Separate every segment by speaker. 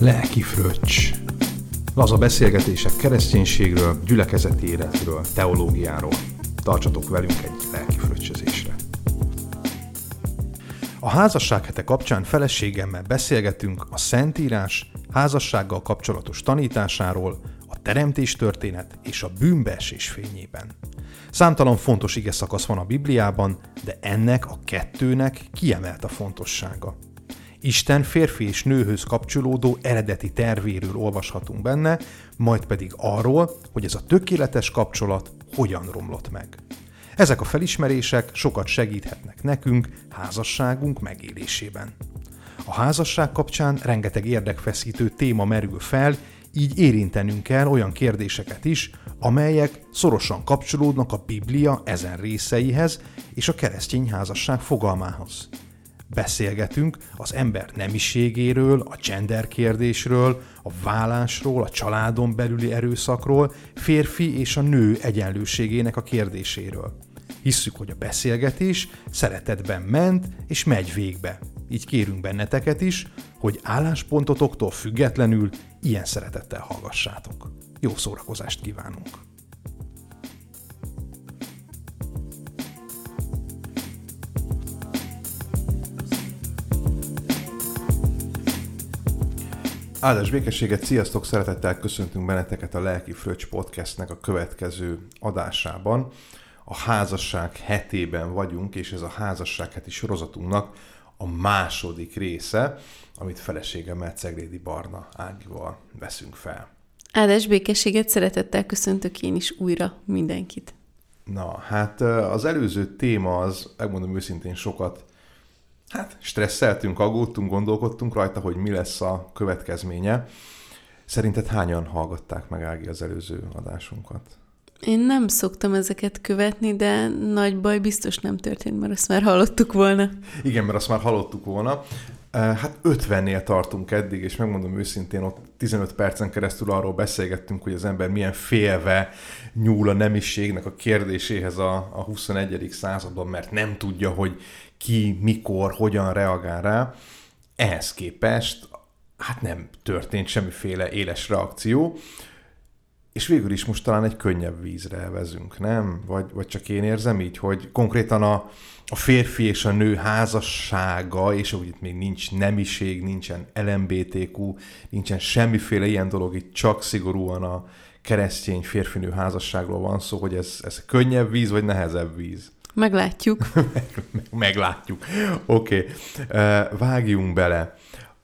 Speaker 1: Lelki fröccs. Laza beszélgetések kereszténységről, gyülekezeti életről, teológiáról. Tartsatok velünk egy lelki fröccsözésre. A házasság hete kapcsán feleségemmel beszélgetünk a Szentírás házassággal kapcsolatos tanításáról, a teremtés történet és a bűnbeesés fényében. Számtalan fontos ige szakasz van a Bibliában, de ennek a kettőnek kiemelt a fontossága. Isten férfi és nőhöz kapcsolódó eredeti tervéről olvashatunk benne, majd pedig arról, hogy ez a tökéletes kapcsolat hogyan romlott meg. Ezek a felismerések sokat segíthetnek nekünk házasságunk megélésében. A házasság kapcsán rengeteg érdekfeszítő téma merül fel, így érintenünk kell olyan kérdéseket is, amelyek szorosan kapcsolódnak a Biblia ezen részeihez és a keresztény házasság fogalmához. Beszélgetünk az ember nemiségéről, a gender kérdésről, a vállásról, a családon belüli erőszakról, férfi és a nő egyenlőségének a kérdéséről. Hisszük, hogy a beszélgetés szeretetben ment és megy végbe. Így kérünk benneteket is, hogy álláspontotoktól függetlenül ilyen szeretettel hallgassátok. Jó szórakozást kívánunk! Áldás békességet, sziasztok! Szeretettel köszöntünk benneteket a Lelki Fröccs Podcastnek a következő adásában. A házasság hetében vagyunk, és ez a házasság heti sorozatunknak a második része, amit feleségemmel Ceglédi Barna Ágival veszünk fel.
Speaker 2: Áldás békességet, szeretettel köszöntök én is újra mindenkit.
Speaker 1: Na, hát az előző téma az, megmondom őszintén, sokat hát stresszeltünk, aggódtunk, gondolkodtunk rajta, hogy mi lesz a következménye. Szerinted hányan hallgatták meg Ági az előző adásunkat?
Speaker 2: Én nem szoktam ezeket követni, de nagy baj biztos nem történt, mert azt már hallottuk volna.
Speaker 1: Igen, mert azt már hallottuk volna. Hát 50-nél tartunk eddig, és megmondom őszintén, ott 15 percen keresztül arról beszélgettünk, hogy az ember milyen félve nyúl a nemiségnek a kérdéséhez a, a 21. században, mert nem tudja, hogy ki, mikor, hogyan reagál rá. Ehhez képest hát nem történt semmiféle éles reakció, és végül is most talán egy könnyebb vízre vezünk, nem? Vagy, vagy csak én érzem így, hogy konkrétan a, a férfi és a nő házassága, és úgy itt még nincs nemiség, nincsen LMBTQ, nincsen semmiféle ilyen dolog, itt csak szigorúan a keresztény férfinő házasságról van szó, hogy ez, ez könnyebb víz, vagy nehezebb víz.
Speaker 2: Meglátjuk.
Speaker 1: meg, meg, meglátjuk. Oké, okay. vágjunk bele.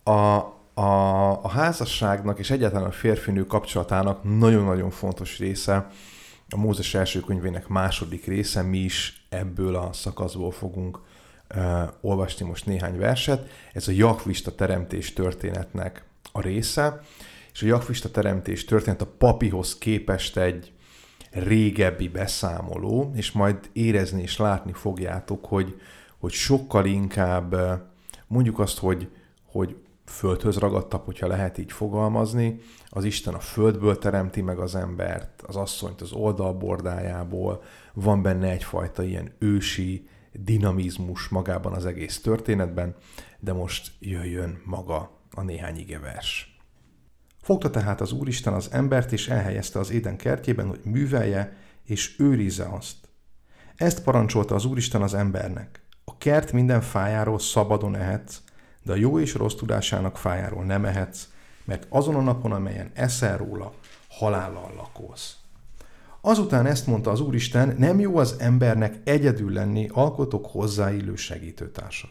Speaker 1: A, a, a házasságnak és egyáltalán a férfinő kapcsolatának nagyon-nagyon fontos része a Mózes első könyvének második része, mi is ebből a szakaszból fogunk uh, olvasni most néhány verset. Ez a Jakvista teremtés történetnek a része, és a Jakvista teremtés történet a papihoz képest egy régebbi beszámoló, és majd érezni és látni fogjátok, hogy, hogy sokkal inkább mondjuk azt, hogy, hogy földhöz ragadtabb, hogyha lehet így fogalmazni. Az Isten a földből teremti meg az embert, az asszonyt az oldalbordájából, van benne egyfajta ilyen ősi dinamizmus magában az egész történetben, de most jöjjön maga a néhány igevers. Fogta tehát az Úristen az embert, és elhelyezte az éden kertjében, hogy művelje és őrizze azt. Ezt parancsolta az Úristen az embernek. A kert minden fájáról szabadon ehetsz, de a jó és rossz tudásának fájáról nem ehetsz, mert azon a napon, amelyen eszel róla, halállal lakóz. Azután ezt mondta az Úristen, nem jó az embernek egyedül lenni, alkotok hozzáillő segítőtársat.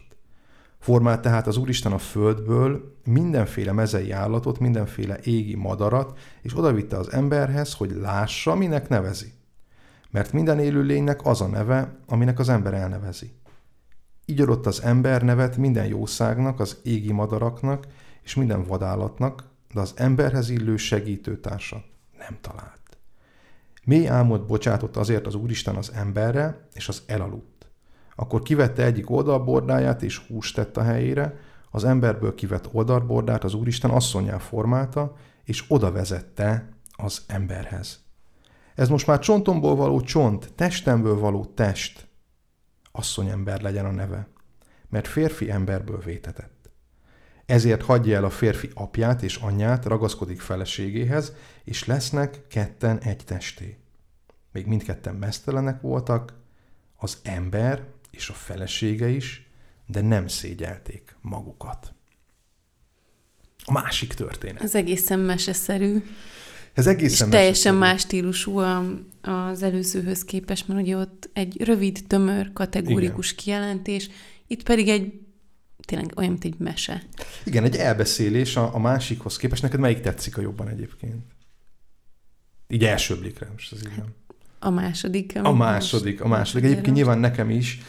Speaker 1: Formált tehát az Úristen a földből mindenféle mezei állatot, mindenféle égi madarat, és odavitte az emberhez, hogy lássa, minek nevezi. Mert minden élő lénynek az a neve, aminek az ember elnevezi. Így adott az ember nevet minden jószágnak, az égi madaraknak és minden vadállatnak, de az emberhez illő segítőtársat nem talált. Mély álmot bocsátott azért az Úristen az emberre, és az elaludt. Akkor kivette egyik oldalbordáját, és húst tett a helyére, az emberből kivett oldalbordát az Úristen asszonyá formálta, és oda vezette az emberhez. Ez most már csontomból való csont, testemből való test, asszonyember legyen a neve, mert férfi emberből vétetett. Ezért hagyja el a férfi apját és anyját, ragaszkodik feleségéhez, és lesznek ketten egy testé. Még mindketten mesztelenek voltak, az ember és a felesége is, de nem szégyelték magukat. A másik történet.
Speaker 2: Ez egészen meseszerű.
Speaker 1: Ez egészen
Speaker 2: és teljesen más stílusú az előzőhöz képest, mert ugye ott egy rövid, tömör, kategórikus Igen. kijelentés, itt pedig egy tényleg olyan, mint egy mese.
Speaker 1: Igen, egy elbeszélés a, a másikhoz képest. Neked melyik tetszik a jobban egyébként? Így első blikre, most az nem.
Speaker 2: A második.
Speaker 1: A második, a második. Egyébként nyilván nekem is.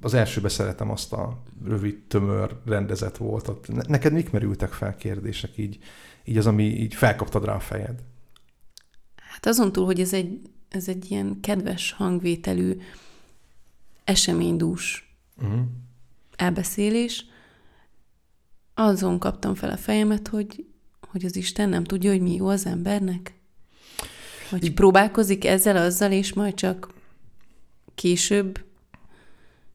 Speaker 1: Az elsőbe szeretem azt a rövid, tömör, rendezett volt. Neked mik merültek fel kérdések így, így az, ami így felkaptad rá a fejed?
Speaker 2: Hát azon túl, hogy ez egy, ez egy ilyen kedves hangvételű, eseménydús uh-huh. elbeszélés, azon kaptam fel a fejemet, hogy, hogy az Isten nem tudja, hogy mi jó az embernek. Hogy próbálkozik ezzel, azzal, és majd csak később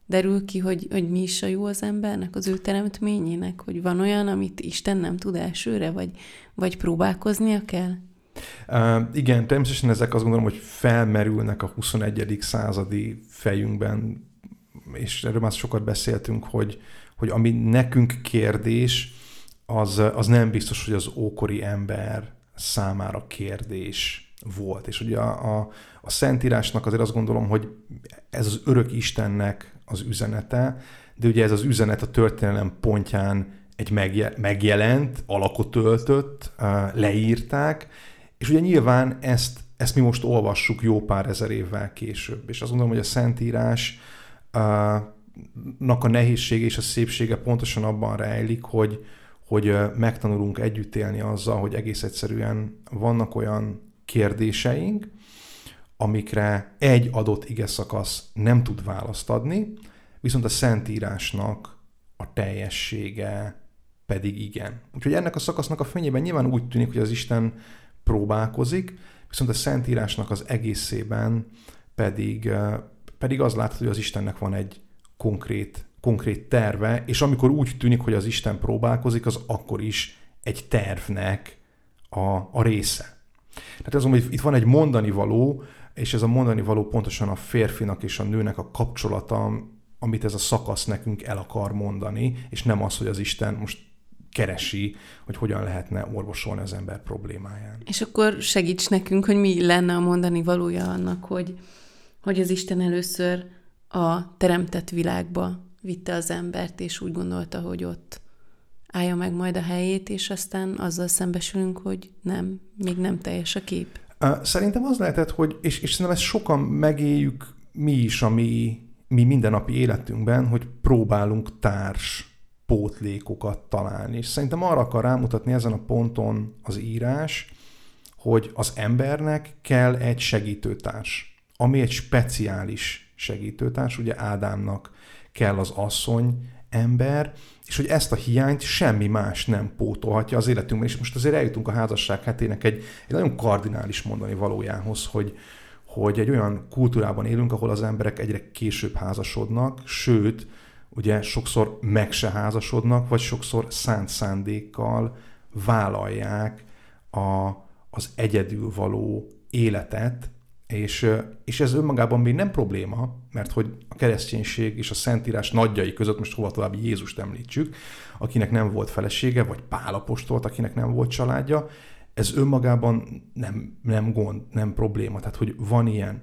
Speaker 2: derül ki, hogy, hogy mi is a jó az embernek, az ő teremtményének, hogy van olyan, amit Isten nem tud elsőre, vagy, vagy próbálkoznia kell?
Speaker 1: Uh, igen, természetesen ezek azt gondolom, hogy felmerülnek a 21. századi fejünkben, és erről már sokat beszéltünk, hogy, hogy ami nekünk kérdés, az, az nem biztos, hogy az ókori ember számára kérdés volt. És ugye a, a, a Szentírásnak azért azt gondolom, hogy ez az örök Istennek az üzenete, de ugye ez az üzenet a történelem pontján egy megjelent, alakot öltött, leírták, és ugye nyilván ezt, ezt mi most olvassuk jó pár ezer évvel később. És azt gondolom, hogy a Szentírás nak a nehézsége és a szépsége pontosan abban rejlik, hogy, hogy megtanulunk együtt élni azzal, hogy egész egyszerűen vannak olyan kérdéseink, amikre egy adott ige szakasz nem tud választ adni, viszont a Szentírásnak a teljessége pedig igen. Úgyhogy ennek a szakasznak a fényében nyilván úgy tűnik, hogy az Isten próbálkozik, viszont a Szentírásnak az egészében pedig, pedig az látható, hogy az Istennek van egy konkrét, konkrét terve, és amikor úgy tűnik, hogy az Isten próbálkozik, az akkor is egy tervnek a, a része. Tehát az, hogy itt van egy mondani való, és ez a mondani való pontosan a férfinak és a nőnek a kapcsolata, amit ez a szakasz nekünk el akar mondani, és nem az, hogy az Isten most keresi, hogy hogyan lehetne orvosolni az ember problémáján.
Speaker 2: És akkor segíts nekünk, hogy mi lenne a mondani valója annak, hogy, hogy az Isten először a teremtett világba vitte az embert, és úgy gondolta, hogy ott állja meg majd a helyét, és aztán azzal szembesülünk, hogy nem, még nem teljes a kép.
Speaker 1: Szerintem az lehetett, hogy, és, és szerintem ezt sokan megéljük mi is mi, mi mindennapi életünkben, hogy próbálunk társ pótlékokat találni. És szerintem arra akar rámutatni ezen a ponton az írás, hogy az embernek kell egy segítőtárs, ami egy speciális segítőtárs, ugye Ádámnak kell az asszony ember, és hogy ezt a hiányt semmi más nem pótolhatja az életünkben. És most azért eljutunk a házasság hetének egy, egy nagyon kardinális mondani valójához, hogy, hogy egy olyan kultúrában élünk, ahol az emberek egyre később házasodnak, sőt, ugye sokszor meg se házasodnak, vagy sokszor szánt szándékkal vállalják a, az egyedül való életet, és, és ez önmagában még nem probléma, mert hogy a kereszténység és a Szentírás nagyjai között, most hova tovább Jézust említsük, akinek nem volt felesége, vagy Pálapostolt, akinek nem volt családja, ez önmagában nem, nem gond, nem probléma, tehát hogy van ilyen.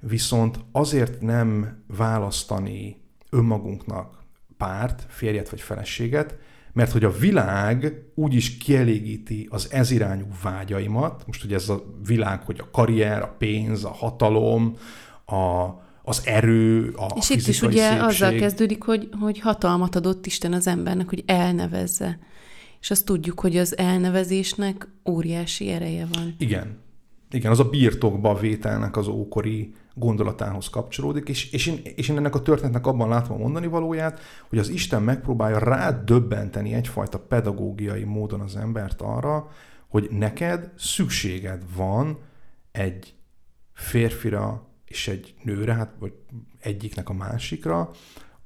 Speaker 1: Viszont azért nem választani önmagunknak párt, férjet vagy feleséget, mert hogy a világ úgy is kielégíti az ezirányú vágyaimat, most ugye ez a világ, hogy a karrier, a pénz, a hatalom, a, az erő, a És itt is ugye szépség.
Speaker 2: azzal kezdődik, hogy, hogy hatalmat adott Isten az embernek, hogy elnevezze. És azt tudjuk, hogy az elnevezésnek óriási ereje van.
Speaker 1: Igen. Igen, az a birtokba vételnek az ókori gondolatához kapcsolódik, és, és, én, és én ennek a történetnek abban látom a mondani valóját, hogy az Isten megpróbálja rádöbbenteni egyfajta pedagógiai módon az embert arra, hogy neked szükséged van egy férfira és egy nőre, hát vagy egyiknek a másikra,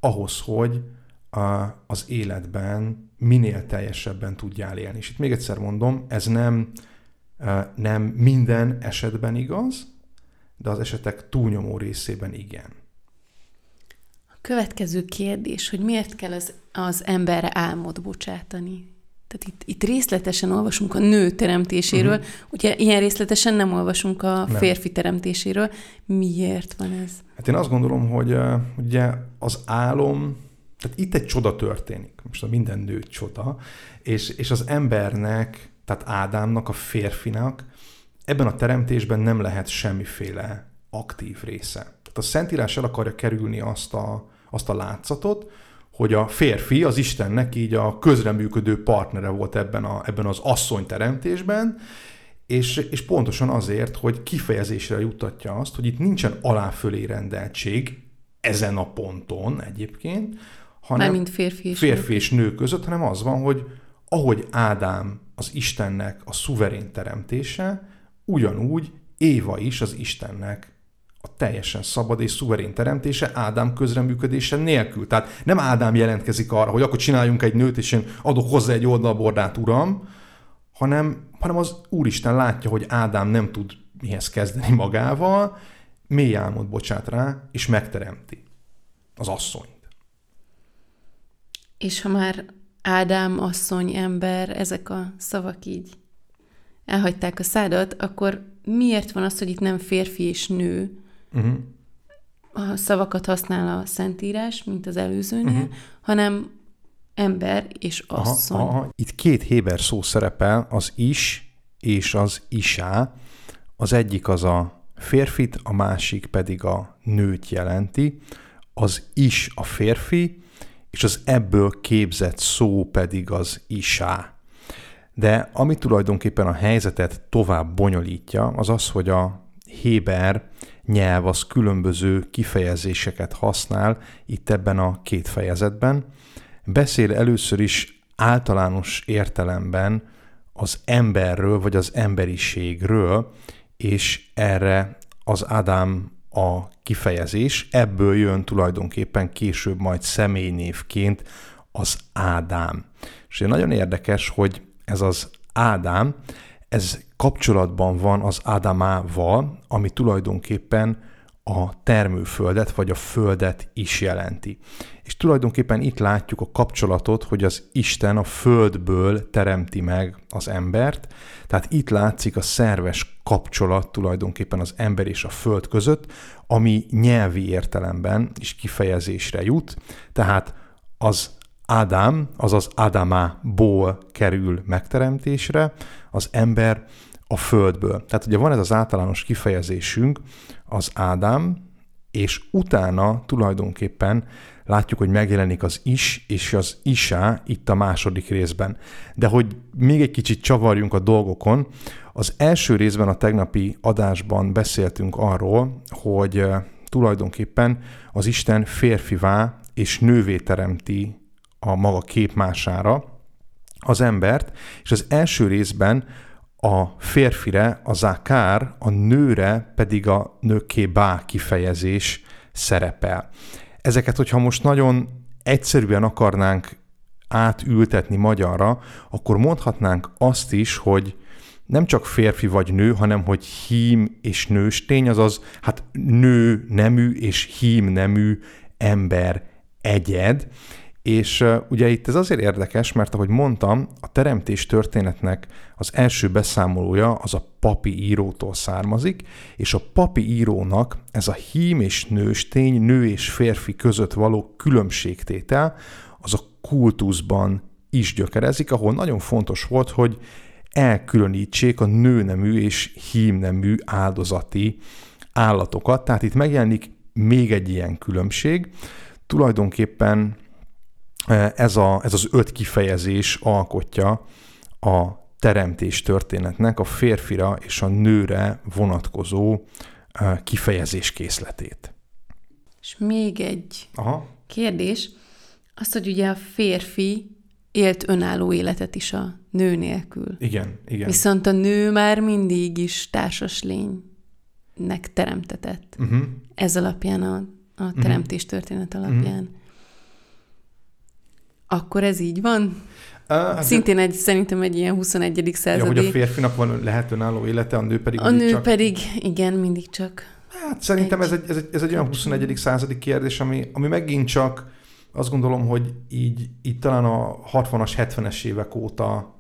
Speaker 1: ahhoz, hogy a, az életben minél teljesebben tudjál élni. És itt még egyszer mondom, ez nem, nem minden esetben igaz, de az esetek túlnyomó részében igen.
Speaker 2: A következő kérdés, hogy miért kell az, az emberre álmot bocsátani? Tehát itt, itt részletesen olvasunk a nő teremtéséről, uh-huh. ugye ilyen részletesen nem olvasunk a nem. férfi teremtéséről. Miért van ez?
Speaker 1: Hát én azt gondolom, hogy uh, ugye az álom, tehát itt egy csoda történik. Most a minden nő csoda, és, és az embernek, tehát Ádámnak, a férfinak ebben a teremtésben nem lehet semmiféle aktív része. Tehát a Szentírás el akarja kerülni azt a, azt a látszatot, hogy a férfi az Istennek így a közreműködő partnere volt ebben, a, ebben az asszony teremtésben, és, és pontosan azért, hogy kifejezésre jutatja azt, hogy itt nincsen aláfölé rendeltség ezen a ponton egyébként,
Speaker 2: hanem mint férfi és,
Speaker 1: férfi és nő között, hanem az van, hogy ahogy Ádám az Istennek a szuverén teremtése, ugyanúgy Éva is az Istennek a teljesen szabad és szuverén teremtése Ádám közreműködése nélkül. Tehát nem Ádám jelentkezik arra, hogy akkor csináljunk egy nőt, és én adok hozzá egy oldalbordát, uram, hanem, hanem az Úristen látja, hogy Ádám nem tud mihez kezdeni magával, mély álmot bocsát rá, és megteremti az asszonyt.
Speaker 2: És ha már Ádám, asszony, ember, ezek a szavak így elhagyták a szádat, akkor miért van az, hogy itt nem férfi és nő, uh-huh. a szavakat használ a Szentírás, mint az előzőnél, uh-huh. hanem ember és asszony. Aha, aha.
Speaker 1: Itt két héber szó szerepel, az is és az isá. Az egyik az a férfit, a másik pedig a nőt jelenti. Az is a férfi, és az ebből képzett szó pedig az isá. De ami tulajdonképpen a helyzetet tovább bonyolítja, az az, hogy a Héber nyelv az különböző kifejezéseket használ itt ebben a két fejezetben. Beszél először is általános értelemben az emberről, vagy az emberiségről, és erre az Ádám a kifejezés, ebből jön tulajdonképpen később majd személynévként az Ádám. És nagyon érdekes, hogy ez az Ádám, ez kapcsolatban van az Ádámával, ami tulajdonképpen a termőföldet, vagy a földet is jelenti. És tulajdonképpen itt látjuk a kapcsolatot, hogy az Isten a földből teremti meg az embert, tehát itt látszik a szerves kapcsolat tulajdonképpen az ember és a föld között, ami nyelvi értelemben is kifejezésre jut, tehát az Ádám, azaz Ádámából kerül megteremtésre, az ember a földből. Tehát ugye van ez az általános kifejezésünk, az Ádám, és utána tulajdonképpen látjuk, hogy megjelenik az is és az isá itt a második részben. De hogy még egy kicsit csavarjunk a dolgokon, az első részben a tegnapi adásban beszéltünk arról, hogy tulajdonképpen az Isten férfivá és nővé teremti a maga képmására az embert, és az első részben a férfire a zakár, a nőre pedig a nökébá kifejezés szerepel. Ezeket, hogyha most nagyon egyszerűen akarnánk átültetni magyarra, akkor mondhatnánk azt is, hogy nem csak férfi vagy nő, hanem hogy hím és nőstény, azaz hát nő nemű és hím nemű ember egyed, és ugye itt ez azért érdekes, mert ahogy mondtam, a teremtés történetnek az első beszámolója az a papi írótól származik, és a papi írónak ez a hím és nőstény, nő és férfi között való különbségtétel, az a kultuszban is gyökerezik, ahol nagyon fontos volt, hogy elkülönítsék a nőnemű és hímnemű áldozati állatokat. Tehát itt megjelenik még egy ilyen különbség. Tulajdonképpen ez, a, ez az öt kifejezés alkotja a teremtés történetnek a férfira és a nőre vonatkozó kifejezés készletét.
Speaker 2: És még egy Aha. kérdés, az, hogy ugye a férfi élt önálló életet is a nő nélkül.
Speaker 1: Igen, igen.
Speaker 2: Viszont a nő már mindig is társas lénynek teremtetett. Uh-huh. Ez alapján, a, a teremtés történet alapján. Uh-huh. Akkor ez így van?
Speaker 1: Uh,
Speaker 2: Szintén egy, szerintem egy ilyen 21. századi...
Speaker 1: Ja, hogy a férfinak van lehet önálló élete, a nő pedig
Speaker 2: A nő
Speaker 1: csak...
Speaker 2: pedig, igen, mindig csak...
Speaker 1: Hát szerintem ez egy, ez egy, ez egy olyan 21. századi kérdés, ami, ami megint csak azt gondolom, hogy így, így talán a 60-as, 70-es évek óta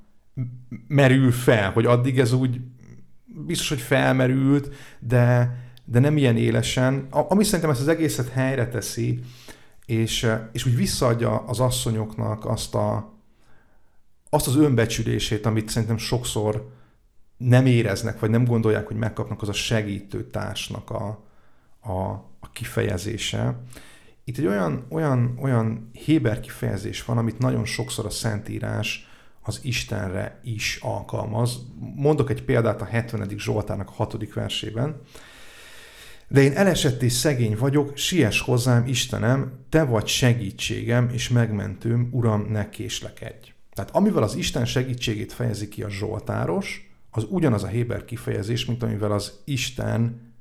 Speaker 1: merül fel, hogy addig ez úgy biztos, hogy felmerült, de, de nem ilyen élesen. Ami szerintem ezt az egészet helyre teszi, és, és úgy visszaadja az asszonyoknak azt, a, azt az önbecsülését, amit szerintem sokszor nem éreznek, vagy nem gondolják, hogy megkapnak, az a segítő társnak a, a, a kifejezése. Itt egy olyan, olyan, olyan Héber kifejezés van, amit nagyon sokszor a Szentírás az Istenre is alkalmaz. Mondok egy példát a 70. Zsoltának a 6. versében. De én elesett és szegény vagyok, siess hozzám, Istenem, te vagy segítségem és megmentőm, Uram, ne késlekedj. Tehát amivel az Isten segítségét fejezi ki a Zsoltáros, az ugyanaz a Héber kifejezés, mint amivel az Isten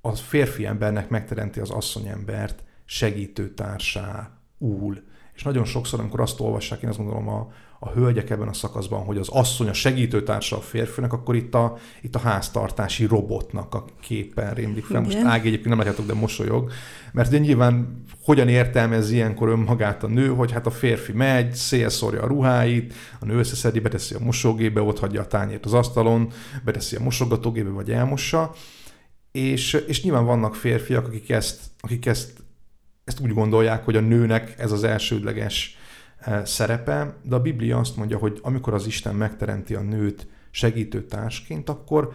Speaker 1: a férfi embernek megteremti az asszonyembert segítőtársá úl. És nagyon sokszor, amikor azt olvassák, én azt gondolom a, a hölgyek ebben a szakaszban, hogy az asszony a segítőtársa a férfinek, akkor itt a, itt a háztartási robotnak a képen rémlik fel. Most Ági egyébként nem látjátok, de mosolyog, mert ugye nyilván hogyan értelmez ilyenkor önmagát a nő, hogy hát a férfi megy, szélszorja a ruháit, a nő összeszedi, beteszi a mosógébe, ott hagyja a tányért az asztalon, beteszi a mosogatógébe, vagy elmossa, és, és nyilván vannak férfiak, akik ezt, akik ezt, ezt úgy gondolják, hogy a nőnek ez az elsődleges szerepe, de a Biblia azt mondja, hogy amikor az Isten megteremti a nőt segítőtársként, akkor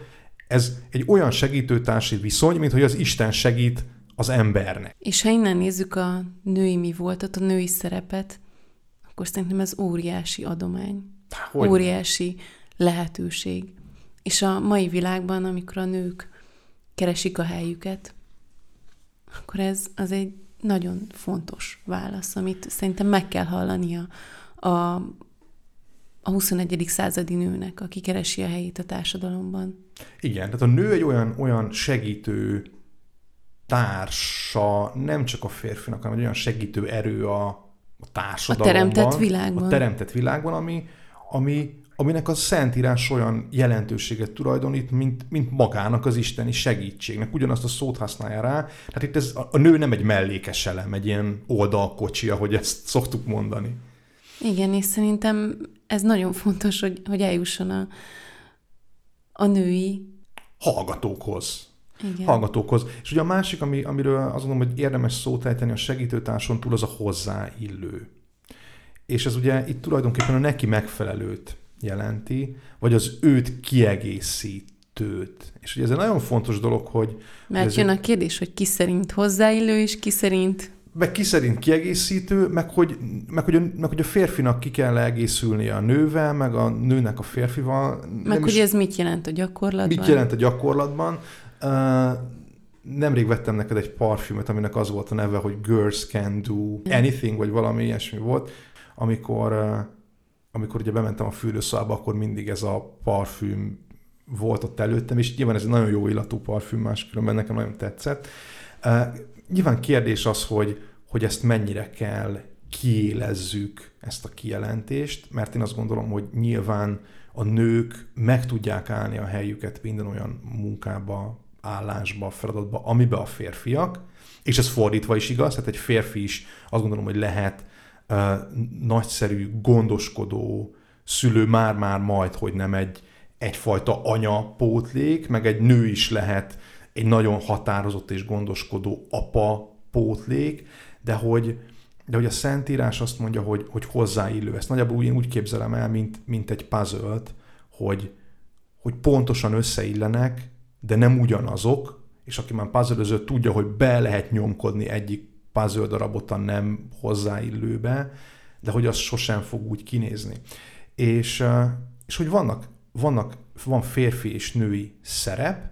Speaker 1: ez egy olyan segítőtársi viszony, mint hogy az Isten segít az embernek.
Speaker 2: És ha innen nézzük a női mi voltat, a női szerepet, akkor szerintem ez óriási adomány. Hogy? Óriási lehetőség. És a mai világban, amikor a nők keresik a helyüket, akkor ez az egy nagyon fontos válasz, amit szerintem meg kell hallania a, a 21. századi nőnek, aki keresi a helyét a társadalomban.
Speaker 1: Igen, tehát a nő egy olyan, olyan segítő társa, nem csak a férfinak, hanem egy olyan segítő erő a, a társadalomban.
Speaker 2: A teremtett világban.
Speaker 1: A teremtett világban, ami, ami aminek a Szentírás olyan jelentőséget tulajdonít, mint, mint magának az isteni segítségnek. Ugyanazt a szót használja rá. Tehát itt ez, a nő nem egy mellékes elem, egy ilyen oldalkocsi, ahogy ezt szoktuk mondani.
Speaker 2: Igen, és szerintem ez nagyon fontos, hogy, hogy eljusson a, a női
Speaker 1: hallgatókhoz. Igen. hallgatókhoz. És ugye a másik, ami, amiről azt gondolom, hogy érdemes szót ejteni a segítőtárson túl, az a hozzáillő. És ez ugye itt tulajdonképpen a neki megfelelőt jelenti, vagy az őt kiegészítőt. És ugye ez egy nagyon fontos dolog, hogy...
Speaker 2: Mert jön a kérdés, hogy ki szerint hozzáillő, és ki szerint...
Speaker 1: Meg ki szerint kiegészítő, meg hogy, meg, hogy a, meg hogy a férfinak ki kell egészülnie a nővel, meg a nőnek a férfival.
Speaker 2: Meg hogy ez mit jelent a gyakorlatban?
Speaker 1: Mit jelent a gyakorlatban. Uh, nemrég vettem neked egy parfümöt, aminek az volt a neve, hogy Girls Can Do Anything, vagy valami ilyesmi volt, amikor uh, amikor ugye bementem a fürdőszobába, akkor mindig ez a parfüm volt ott előttem, és nyilván ez egy nagyon jó illatú parfüm, máskülönben nekem nagyon tetszett. Uh, nyilván kérdés az, hogy, hogy ezt mennyire kell kiélezzük ezt a kijelentést, mert én azt gondolom, hogy nyilván a nők meg tudják állni a helyüket minden olyan munkába, állásba, feladatba, amibe a férfiak, és ez fordítva is igaz, tehát egy férfi is azt gondolom, hogy lehet nagyszerű, gondoskodó szülő már-már majd, hogy nem egy egyfajta anya pótlék, meg egy nő is lehet egy nagyon határozott és gondoskodó apa pótlék, de hogy, de hogy a Szentírás azt mondja, hogy, hogy hozzáillő. Ezt nagyjából én úgy képzelem el, mint, mint egy puzzle hogy, hogy pontosan összeillenek, de nem ugyanazok, és aki már puzzle tudja, hogy be lehet nyomkodni egyik puzzle darabot a nem hozzáillőbe, de hogy az sosem fog úgy kinézni. És, és hogy vannak, vannak, van férfi és női szerep,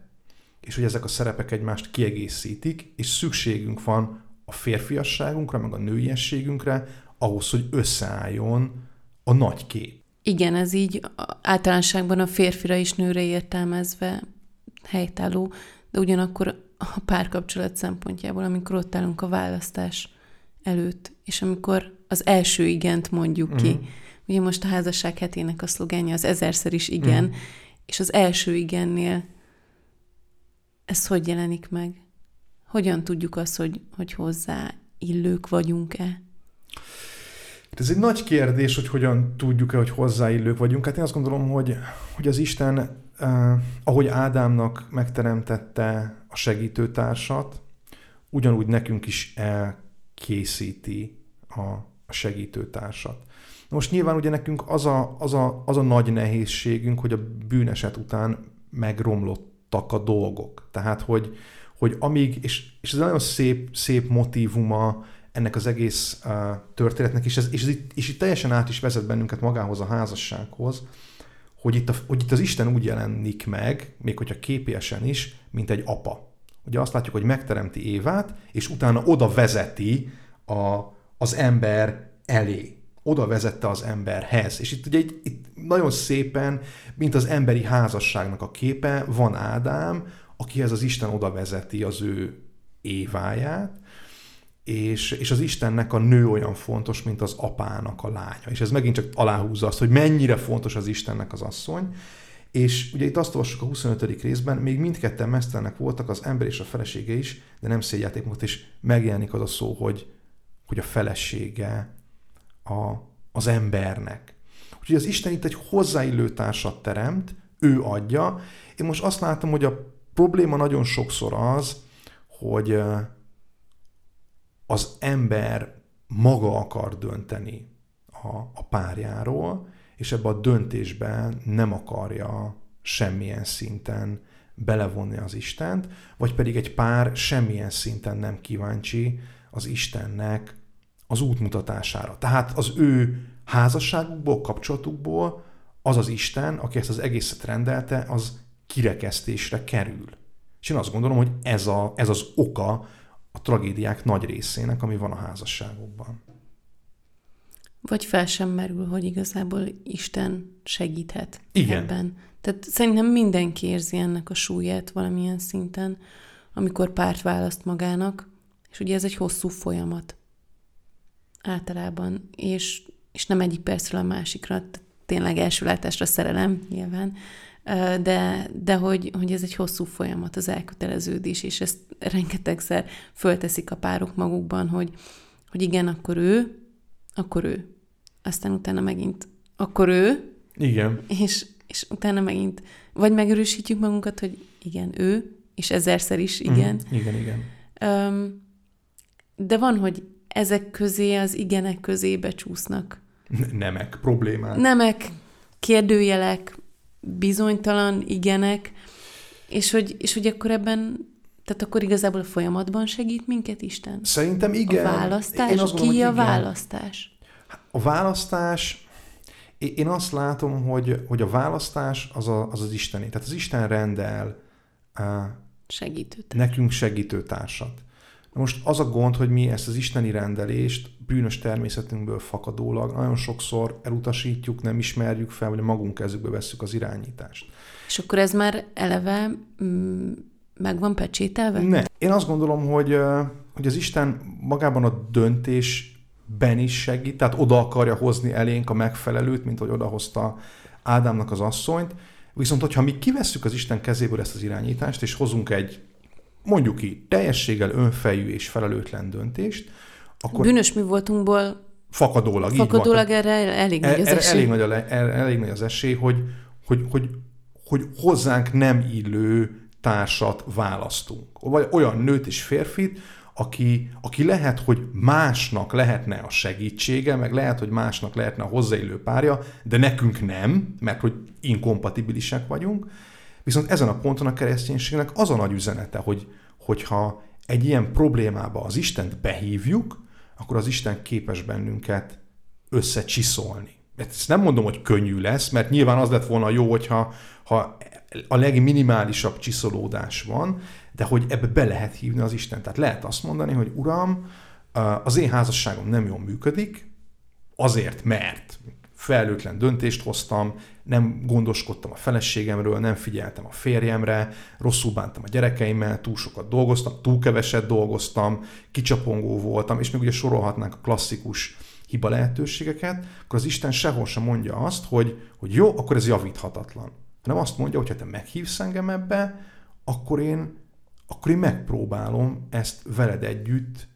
Speaker 1: és hogy ezek a szerepek egymást kiegészítik, és szükségünk van a férfiasságunkra, meg a nőiességünkre, ahhoz, hogy összeálljon a nagy kép.
Speaker 2: Igen, ez így általánosságban a férfira és nőre értelmezve helytálló, de ugyanakkor a párkapcsolat szempontjából, amikor ott állunk a választás előtt, és amikor az első igent mondjuk ki,
Speaker 1: Mhm.
Speaker 2: ugye most a házasság hetének a szlogenje az ezerszer is igen,
Speaker 1: Mhm.
Speaker 2: és az első igennél ez hogy jelenik meg? Hogyan tudjuk azt, hogy, hogy hozzá illők vagyunk-e?
Speaker 1: Ez egy nagy kérdés, hogy hogyan tudjuk-e, hogy hozzáillők vagyunk. Hát én azt gondolom, hogy, hogy az Isten, eh, ahogy Ádámnak megteremtette segítőtársat, ugyanúgy nekünk is elkészíti a, segítőtársat. Most nyilván ugye nekünk az a, az, a, az a nagy nehézségünk, hogy a bűneset után megromlottak a dolgok. Tehát, hogy, hogy amíg, és, és ez nagyon szép, szép motívuma ennek az egész uh, történetnek, és ez, és, ez itt, és itt teljesen át is vezet bennünket magához a házassághoz, hogy itt, a, hogy itt az Isten úgy jelenik meg, még hogyha képiesen is, mint egy apa. Ugye azt látjuk, hogy megteremti Évát, és utána oda vezeti a, az ember elé. Oda vezette az emberhez. És itt ugye itt, itt nagyon szépen, mint az emberi házasságnak a képe, van Ádám, akihez az Isten oda vezeti az ő Éváját, és, és az Istennek a nő olyan fontos, mint az apának a lánya. És ez megint csak aláhúzza azt, hogy mennyire fontos az Istennek az asszony. És ugye itt azt olvassuk a 25. részben, még mindketten mesztelenek voltak, az ember és a felesége is, de nem magukat, és megjelenik az a szó, hogy, hogy a felesége a, az embernek. Úgyhogy az Isten itt egy hozzáillő társat teremt, ő adja. Én most azt látom, hogy a probléma nagyon sokszor az, hogy az ember maga akar dönteni a, a párjáról, és ebbe a döntésben nem akarja semmilyen szinten belevonni az Istent, vagy pedig egy pár semmilyen szinten nem kíváncsi az Istennek az útmutatására. Tehát az ő házasságukból, kapcsolatukból az az Isten, aki ezt az egészet rendelte, az kirekesztésre kerül. És én azt gondolom, hogy ez, a, ez az oka a tragédiák nagy részének, ami van a házasságokban.
Speaker 2: Vagy fel sem merül, hogy igazából Isten segíthet
Speaker 1: Igen.
Speaker 2: ebben. Tehát szerintem mindenki érzi ennek a súlyát valamilyen szinten, amikor párt választ magának, és ugye ez egy hosszú folyamat általában, és, és nem egyik percről a másikra, tényleg első látásra szerelem nyilván, de, de hogy, hogy ez egy hosszú folyamat, az elköteleződés, és ezt rengetegszer fölteszik a párok magukban, hogy, hogy igen, akkor ő, akkor ő. Aztán utána megint, akkor ő,
Speaker 1: Igen.
Speaker 2: és, és utána megint vagy megerősítjük magunkat, hogy igen, ő, és ezerszer is igen.
Speaker 1: Mm, igen, igen.
Speaker 2: Um, de van, hogy ezek közé, az igenek közé becsúsznak.
Speaker 1: Nemek, problémák.
Speaker 2: Nemek, kérdőjelek, bizonytalan igenek, és hogy, és hogy akkor ebben, tehát akkor igazából a folyamatban segít minket Isten?
Speaker 1: Szerintem igen.
Speaker 2: A választás?
Speaker 1: Én azt
Speaker 2: Ki
Speaker 1: gondolom,
Speaker 2: a
Speaker 1: hogy igen.
Speaker 2: választás?
Speaker 1: A választás, én azt látom, hogy, hogy a választás az, a, az az Isteni. Tehát az Isten rendel uh,
Speaker 2: Segítőt.
Speaker 1: nekünk segítőtársat. Na most az a gond, hogy mi ezt az isteni rendelést bűnös természetünkből fakadólag nagyon sokszor elutasítjuk, nem ismerjük fel, vagy a magunk kezükbe vesszük az irányítást.
Speaker 2: És akkor ez már eleve mm, meg van pecsételve?
Speaker 1: Ne. Én azt gondolom, hogy, hogy az Isten magában a döntésben is segít, tehát oda akarja hozni elénk a megfelelőt, mint hogy odahozta Ádámnak az asszonyt. Viszont, hogyha mi kivesszük az Isten kezéből ezt az irányítást, és hozunk egy, mondjuk ki, teljességgel önfejű és felelőtlen döntést, akkor
Speaker 2: Bűnös mi voltunkból
Speaker 1: fakadólag, így van.
Speaker 2: fakadólag erre elég nagy az
Speaker 1: Erre
Speaker 2: esély.
Speaker 1: elég nagy, a, erre elég nagy az esély, hogy, hogy, hogy, hogy hozzánk nem illő társat választunk. Vagy olyan nőt és férfit, aki, aki lehet, hogy másnak lehetne a segítsége, meg lehet, hogy másnak lehetne a hozzáillő párja, de nekünk nem, mert hogy inkompatibilisek vagyunk. Viszont ezen a ponton a kereszténységnek az a nagy üzenete, hogy, hogyha egy ilyen problémába az Istent behívjuk, akkor az Isten képes bennünket összecsiszolni. Ezt nem mondom, hogy könnyű lesz, mert nyilván az lett volna jó, hogyha ha a legminimálisabb csiszolódás van, de hogy ebbe be lehet hívni az Isten. Tehát lehet azt mondani, hogy Uram, az én házasságom nem jól működik, azért, mert felelőtlen döntést hoztam, nem gondoskodtam a feleségemről, nem figyeltem a férjemre, rosszul bántam a gyerekeimmel, túl sokat dolgoztam, túl keveset dolgoztam, kicsapongó voltam, és még ugye sorolhatnánk a klasszikus hiba lehetőségeket, akkor az Isten sehol sem mondja azt, hogy, hogy jó, akkor ez javíthatatlan. Hanem azt mondja, hogy ha te meghívsz engem ebbe, akkor én, akkor én megpróbálom ezt veled együtt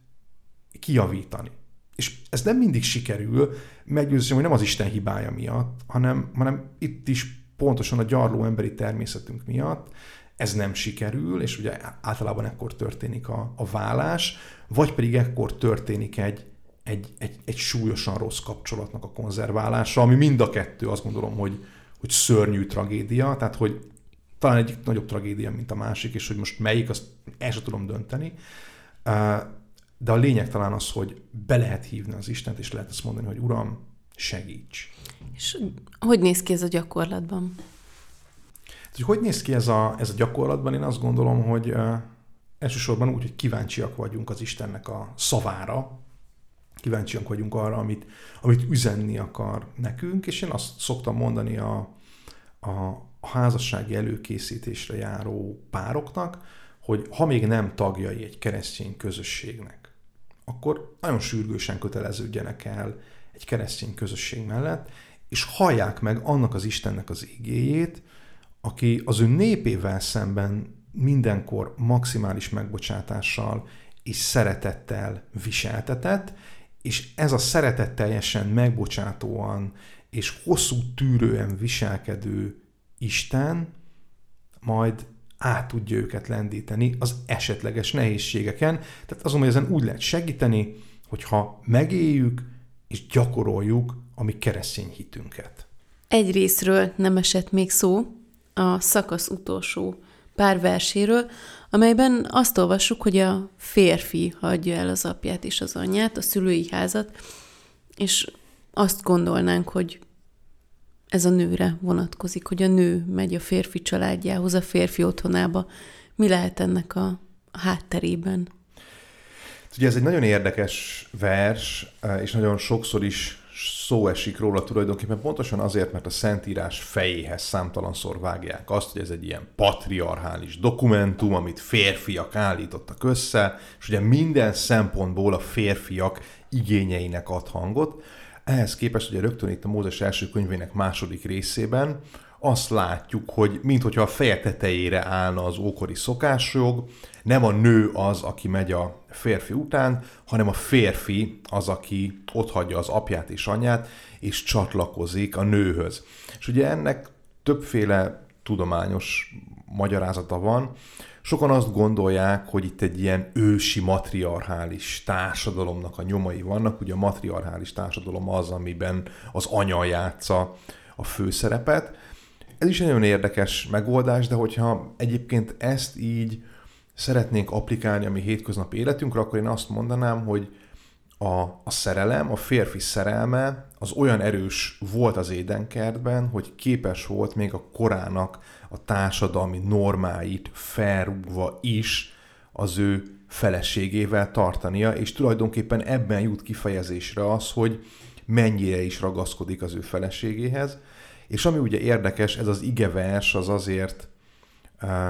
Speaker 1: kijavítani. És ez nem mindig sikerül, meggyőződésem, hogy nem az Isten hibája miatt, hanem, hanem itt is pontosan a gyarló emberi természetünk miatt ez nem sikerül, és ugye általában ekkor történik a, a vállás, vagy pedig ekkor történik egy, egy, egy, egy súlyosan rossz kapcsolatnak a konzerválása, ami mind a kettő azt gondolom, hogy, hogy szörnyű tragédia, tehát hogy talán egyik nagyobb tragédia, mint a másik, és hogy most melyik, azt el sem tudom dönteni. De a lényeg talán az, hogy be lehet hívni az Istent, és lehet ezt mondani, hogy Uram, segíts.
Speaker 2: És hogy néz ki ez a gyakorlatban?
Speaker 1: Hogy, hogy néz ki ez a, ez a gyakorlatban? Én azt gondolom, hogy elsősorban úgy, hogy kíváncsiak vagyunk az Istennek a szavára, kíváncsiak vagyunk arra, amit, amit üzenni akar nekünk, és én azt szoktam mondani a, a, házassági előkészítésre járó pároknak, hogy ha még nem tagjai egy keresztény közösségnek, akkor nagyon sürgősen köteleződjenek el egy keresztény közösség mellett, és hallják meg annak az Istennek az igéjét, aki az ő népével szemben mindenkor maximális megbocsátással és szeretettel viseltetett, és ez a szeretet teljesen megbocsátóan és hosszú tűrően viselkedő Isten majd át tudja őket lendíteni az esetleges nehézségeken. Tehát azon, hogy ezen úgy lehet segíteni, hogyha megéljük és gyakoroljuk a mi keresztény hitünket.
Speaker 2: Egy részről nem esett még szó, a szakasz utolsó pár verséről, amelyben azt olvassuk, hogy a férfi hagyja el az apját és az anyját, a szülői házat, és azt gondolnánk, hogy ez a nőre vonatkozik, hogy a nő megy a férfi családjához, a férfi otthonába. Mi lehet ennek a, hátterében?
Speaker 1: Ugye ez egy nagyon érdekes vers, és nagyon sokszor is szó esik róla tulajdonképpen pontosan azért, mert a Szentírás fejéhez számtalanszor vágják azt, hogy ez egy ilyen patriarchális dokumentum, amit férfiak állítottak össze, és ugye minden szempontból a férfiak igényeinek ad hangot. Ehhez képest ugye rögtön itt a Mózes első könyvének második részében azt látjuk, hogy minthogyha a feje tetejére állna az ókori szokásjog, nem a nő az, aki megy a férfi után, hanem a férfi az, aki otthagyja az apját és anyját, és csatlakozik a nőhöz. És ugye ennek többféle tudományos magyarázata van. Sokan azt gondolják, hogy itt egy ilyen ősi matriarchális társadalomnak a nyomai vannak. Ugye a matriarchális társadalom az, amiben az anya játsza a főszerepet. Ez is egy nagyon érdekes megoldás, de hogyha egyébként ezt így szeretnénk applikálni a mi hétköznapi életünkre, akkor én azt mondanám, hogy a, a szerelem, a férfi szerelme az olyan erős volt az édenkertben, hogy képes volt még a korának a társadalmi normáit felrúgva is az ő feleségével tartania, és tulajdonképpen ebben jut kifejezésre az, hogy mennyire is ragaszkodik az ő feleségéhez. És ami ugye érdekes, ez az igevers az azért uh,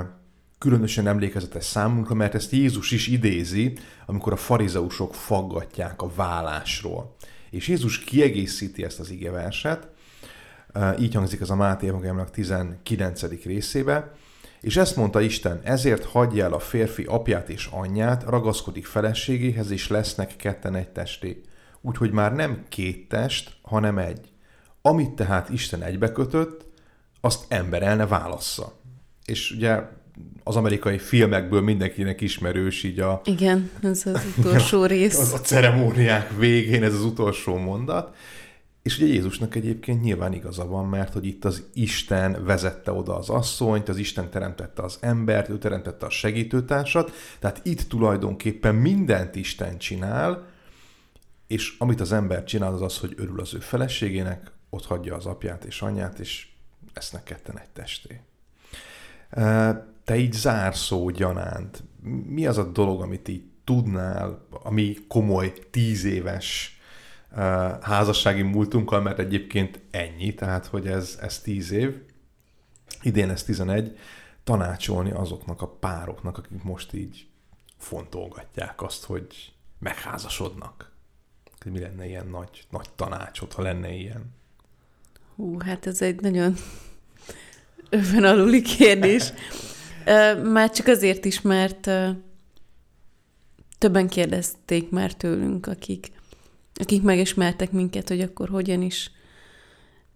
Speaker 1: különösen emlékezetes számunkra, mert ezt Jézus is idézi, amikor a farizeusok faggatják a vállásról. És Jézus kiegészíti ezt az igeverset, így hangzik ez a Máté Evangéliumnak 19. részébe, és ezt mondta Isten, ezért hagyja el a férfi apját és anyját, ragaszkodik feleségéhez, és lesznek ketten egy testé. Úgyhogy már nem két test, hanem egy. Amit tehát Isten egybekötött, azt ember el ne válassza. És ugye az amerikai filmekből mindenkinek ismerős így a...
Speaker 2: Igen, ez az utolsó rész.
Speaker 1: Az a ceremóniák végén ez az utolsó mondat. És ugye Jézusnak egyébként nyilván igaza van, mert hogy itt az Isten vezette oda az asszonyt, az Isten teremtette az embert, ő teremtette a segítőtársat, tehát itt tulajdonképpen mindent Isten csinál, és amit az ember csinál, az az, hogy örül az ő feleségének, ott hagyja az apját és anyját, és lesznek ketten egy testé te így zárszó gyanánt, mi az a dolog, amit így tudnál, ami komoly tíz éves házassági múltunkkal, mert egyébként ennyi, tehát hogy ez, ez tíz év, idén ez 11, tanácsolni azoknak a pároknak, akik most így fontolgatják azt, hogy megházasodnak. Mi lenne ilyen nagy, nagy tanácsot, ha lenne ilyen?
Speaker 2: Hú, hát ez egy nagyon övön aluli kérdés. Már csak azért is, mert többen kérdezték már tőlünk, akik, akik megismertek minket, hogy akkor hogyan is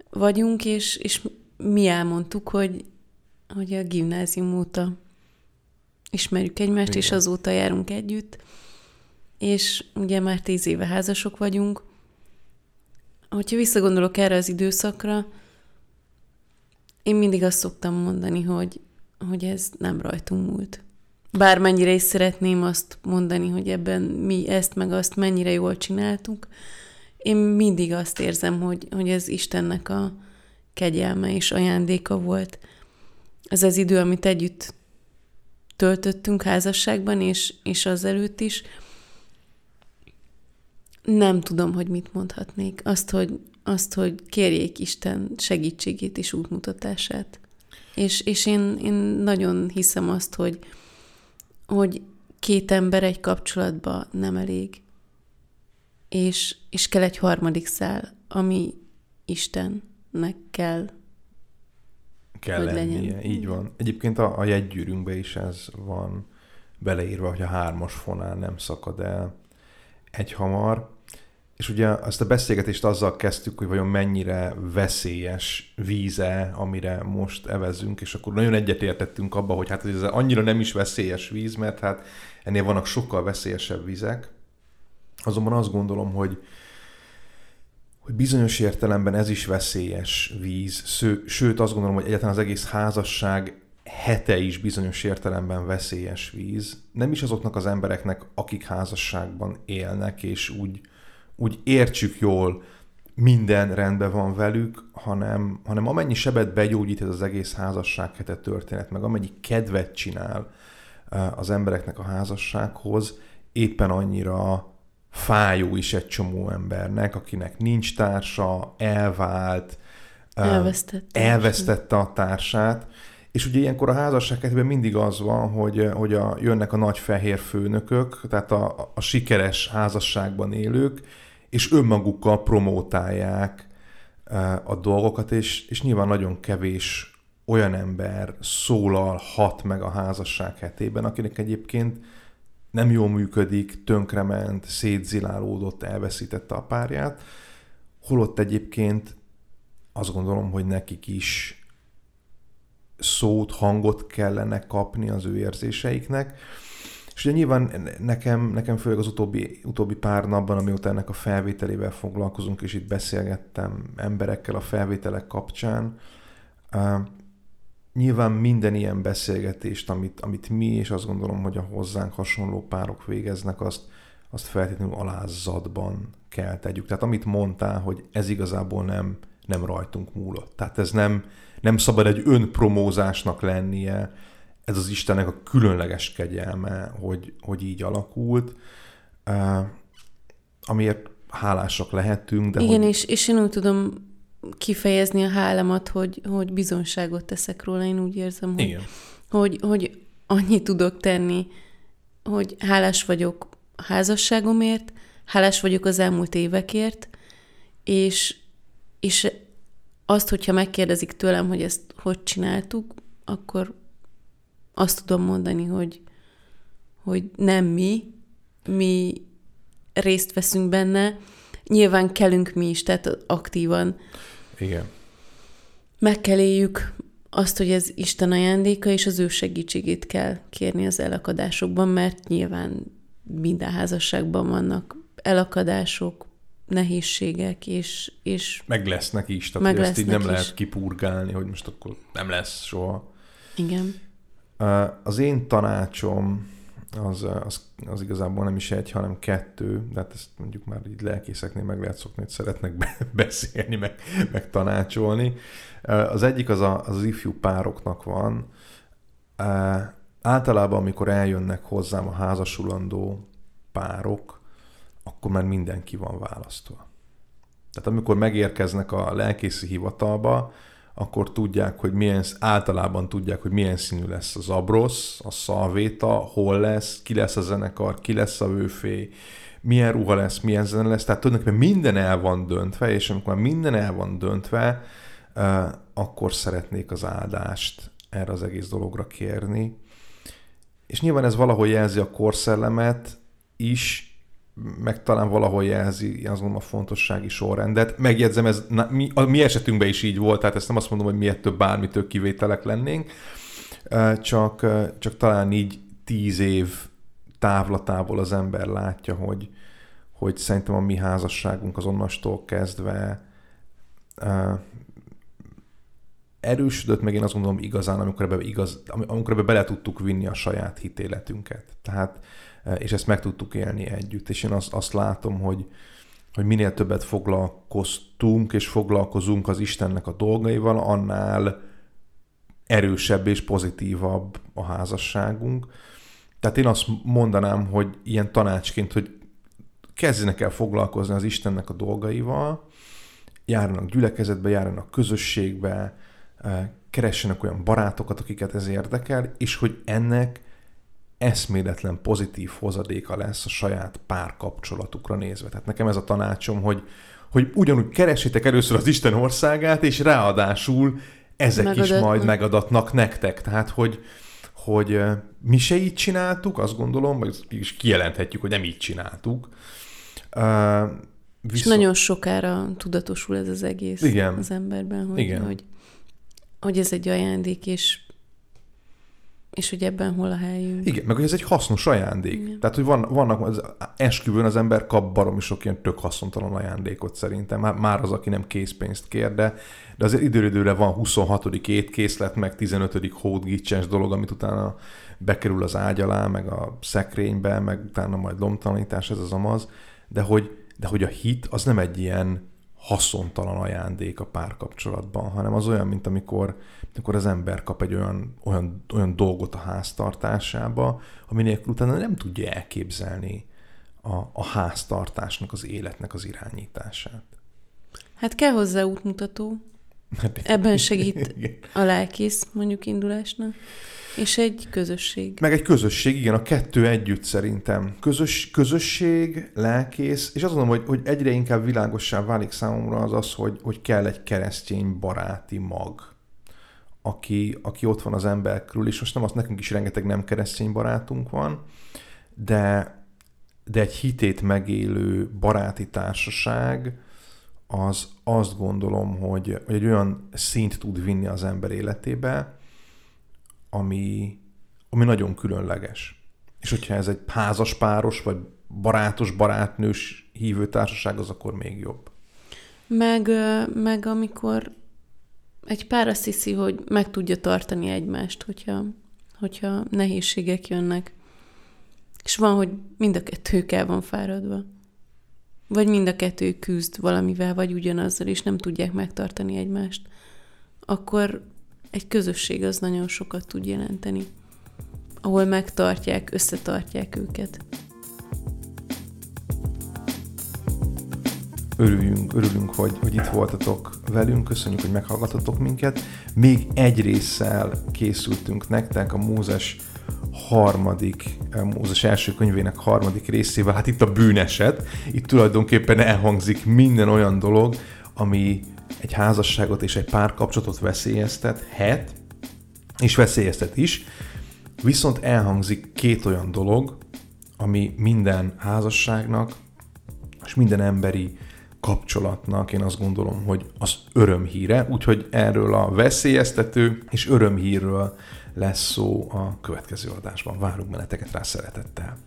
Speaker 2: vagyunk, és, és mi elmondtuk, hogy, hogy a gimnázium óta ismerjük egymást, Igen. és azóta járunk együtt, és ugye már tíz éve házasok vagyunk. Hogyha visszagondolok erre az időszakra, én mindig azt szoktam mondani, hogy, hogy ez nem rajtunk múlt. Bármennyire is szeretném azt mondani, hogy ebben mi ezt meg azt mennyire jól csináltuk, én mindig azt érzem, hogy, hogy ez Istennek a kegyelme és ajándéka volt. Ez az idő, amit együtt töltöttünk házasságban, és, és az előtt is, nem tudom, hogy mit mondhatnék. Azt, hogy, azt, hogy kérjék Isten segítségét és útmutatását. És, és én, én nagyon hiszem azt, hogy, hogy két ember egy kapcsolatban nem elég. És, és kell egy harmadik szál, ami Istennek kell
Speaker 1: kell hogy lennie. Legyen. Így van. Egyébként a, a jegygyűrűnkbe is ez van beleírva, hogy a hármas fonál nem szakad el egy hamar. És ugye ezt a beszélgetést azzal kezdtük, hogy vajon mennyire veszélyes víze, amire most evezünk, és akkor nagyon egyetértettünk abba, hogy hát ez annyira nem is veszélyes víz, mert hát ennél vannak sokkal veszélyesebb vizek. Azonban azt gondolom, hogy hogy bizonyos értelemben ez is veszélyes víz, sőt azt gondolom, hogy egyáltalán az egész házasság hete is bizonyos értelemben veszélyes víz. Nem is azoknak az embereknek, akik házasságban élnek, és úgy, úgy értsük jól, minden rendben van velük, hanem, hanem amennyi sebet begyógyít ez az egész házasság hete történet, meg amennyi kedvet csinál az embereknek a házassághoz, éppen annyira fájó is egy csomó embernek, akinek nincs társa, elvált,
Speaker 2: elvesztette,
Speaker 1: elvesztette a társát, és ugye ilyenkor a házasságban mindig az van, hogy, hogy a, jönnek a nagy fehér főnökök, tehát a, a sikeres házasságban élők, és önmagukkal promótálják a dolgokat, és, és nyilván nagyon kevés olyan ember szólalhat meg a házasság hetében, akinek egyébként nem jól működik, tönkrement, szétzilálódott, elveszítette a párját, holott egyébként azt gondolom, hogy nekik is szót, hangot kellene kapni az ő érzéseiknek. És ugye nyilván nekem, nekem főleg az utóbbi, utóbbi pár napban, amióta ennek a felvételével foglalkozunk, és itt beszélgettem emberekkel a felvételek kapcsán, Nyilván minden ilyen beszélgetést, amit, amit mi, és azt gondolom, hogy a hozzánk hasonló párok végeznek, azt, azt feltétlenül alázatban kell tegyük. Tehát amit mondtál, hogy ez igazából nem, nem rajtunk múlott. Tehát ez nem, nem szabad egy önpromózásnak lennie, ez az Istennek a különleges kegyelme, hogy, hogy így alakult, amiért hálásak lehetünk. De
Speaker 2: Igen,
Speaker 1: hogy...
Speaker 2: és, és én úgy tudom kifejezni a hálamat, hogy, hogy bizonságot teszek róla. Én úgy érzem, hogy, Igen. hogy, hogy annyit tudok tenni, hogy hálás vagyok a házasságomért, hálás vagyok az elmúlt évekért, és, és azt, hogyha megkérdezik tőlem, hogy ezt hogy csináltuk, akkor azt tudom mondani, hogy, hogy nem mi, mi részt veszünk benne, nyilván kellünk mi is, tehát aktívan
Speaker 1: igen.
Speaker 2: Meg kell éljük azt, hogy ez Isten ajándéka, és az ő segítségét kell kérni az elakadásokban, mert nyilván minden házasságban vannak elakadások, nehézségek, és... és
Speaker 1: meg lesznek is, tehát meg ezt így nem is. lehet kipurgálni, hogy most akkor nem lesz soha.
Speaker 2: Igen.
Speaker 1: Az én tanácsom az, az, az igazából nem is egy, hanem kettő, de hát ezt mondjuk már így lelkészeknél meg lehet szokni, hogy szeretnek be, beszélni, meg, meg tanácsolni. Az egyik az, a, az, az ifjú pároknak van. Általában, amikor eljönnek hozzám a házasulandó párok, akkor már mindenki van választva. Tehát amikor megérkeznek a lelkészi hivatalba, akkor tudják, hogy milyen, általában tudják, hogy milyen színű lesz az abrosz, a szalvéta, hol lesz, ki lesz a zenekar, ki lesz a vőfé, milyen ruha lesz, milyen zene lesz, tehát tulajdonképpen minden el van döntve, és amikor már minden el van döntve, akkor szeretnék az áldást erre az egész dologra kérni. És nyilván ez valahol jelzi a korszellemet is, meg talán valahol jelzi mondom, a fontossági sorrendet. Megjegyzem, ez na, mi, a mi esetünkben is így volt, tehát ezt nem azt mondom, hogy mi ettől bármitől kivételek lennénk, csak, csak talán így tíz év távlatából az ember látja, hogy, hogy szerintem a mi házasságunk az onnastól kezdve erősödött, meg én azt gondolom igazán, amikor ebbe, igaz, amikor ebbe bele tudtuk vinni a saját hitéletünket. Tehát, e, és ezt meg tudtuk élni együtt. És én azt, azt látom, hogy, hogy minél többet foglalkoztunk és foglalkozunk az Istennek a dolgaival, annál erősebb és pozitívabb a házasságunk. Tehát én azt mondanám, hogy ilyen tanácsként, hogy kezdjenek el foglalkozni az Istennek a dolgaival, járnak gyülekezetbe, járnak közösségbe, keressenek olyan barátokat, akiket ez érdekel, és hogy ennek eszméletlen pozitív hozadéka lesz a saját párkapcsolatukra nézve. Tehát nekem ez a tanácsom, hogy, hogy ugyanúgy keressétek először az Isten országát, és ráadásul ezek Megadat. is majd megadatnak nektek. Tehát, hogy, hogy mi se így csináltuk, azt gondolom, vagy is kijelenthetjük, hogy nem így csináltuk.
Speaker 2: Viszont... És nagyon sokára tudatosul ez az egész Igen. az emberben, hogy, Igen. hogy hogy ez egy ajándék, és és hogy ebben hol a helyünk.
Speaker 1: Igen, meg hogy ez egy hasznos ajándék. Igen. Tehát, hogy van, vannak, az esküvőn az ember kap baromi sok ilyen tök haszontalan ajándékot szerintem. Már, már az, aki nem készpénzt kér, de, de azért időre van 26. étkészlet, meg 15. hódgicsens dolog, amit utána bekerül az ágy alá, meg a szekrénybe, meg utána majd lomtalanítás, ez az amaz. De hogy, de hogy a hit az nem egy ilyen haszontalan ajándék a párkapcsolatban, hanem az olyan, mint amikor, amikor az ember kap egy olyan, olyan, olyan dolgot a háztartásába, ami nélkül utána nem tudja elképzelni a, a háztartásnak, az életnek az irányítását.
Speaker 2: Hát kell hozzá útmutató. Hát Ebben segít a lelkész mondjuk indulásnak. És egy közösség.
Speaker 1: Meg egy közösség, igen, a kettő együtt szerintem. Közös, közösség, lelkész, és azt mondom, hogy, hogy egyre inkább világossá válik számomra az az, hogy, hogy kell egy keresztény baráti mag, aki, aki ott van az ember körül, és most nem azt nekünk is rengeteg nem keresztény barátunk van, de, de egy hitét megélő baráti társaság, az azt gondolom, hogy, hogy egy olyan szint tud vinni az ember életébe, ami, ami nagyon különleges. És hogyha ez egy házas páros, vagy barátos, barátnős hívőtársaság, az akkor még jobb.
Speaker 2: Meg, meg amikor egy pár azt hiszi, hogy meg tudja tartani egymást, hogyha, hogyha nehézségek jönnek. És van, hogy mind a kettőkkel van fáradva. Vagy mind a kettő küzd valamivel, vagy ugyanazzal, és nem tudják megtartani egymást. Akkor egy közösség az nagyon sokat tud jelenteni, ahol megtartják, összetartják őket.
Speaker 1: Örüljünk, örülünk, hogy, hogy itt voltatok velünk, köszönjük, hogy meghallgatotok minket. Még egy résszel készültünk nektek a Mózes harmadik, Mózes első könyvének harmadik részével, hát itt a bűneset, itt tulajdonképpen elhangzik minden olyan dolog, ami egy házasságot és egy párkapcsolatot veszélyeztethet, és veszélyeztet is, viszont elhangzik két olyan dolog, ami minden házasságnak és minden emberi kapcsolatnak én azt gondolom, hogy az örömhíre, úgyhogy erről a veszélyeztető és örömhírről lesz szó a következő adásban. Várunk benneteket rá szeretettel.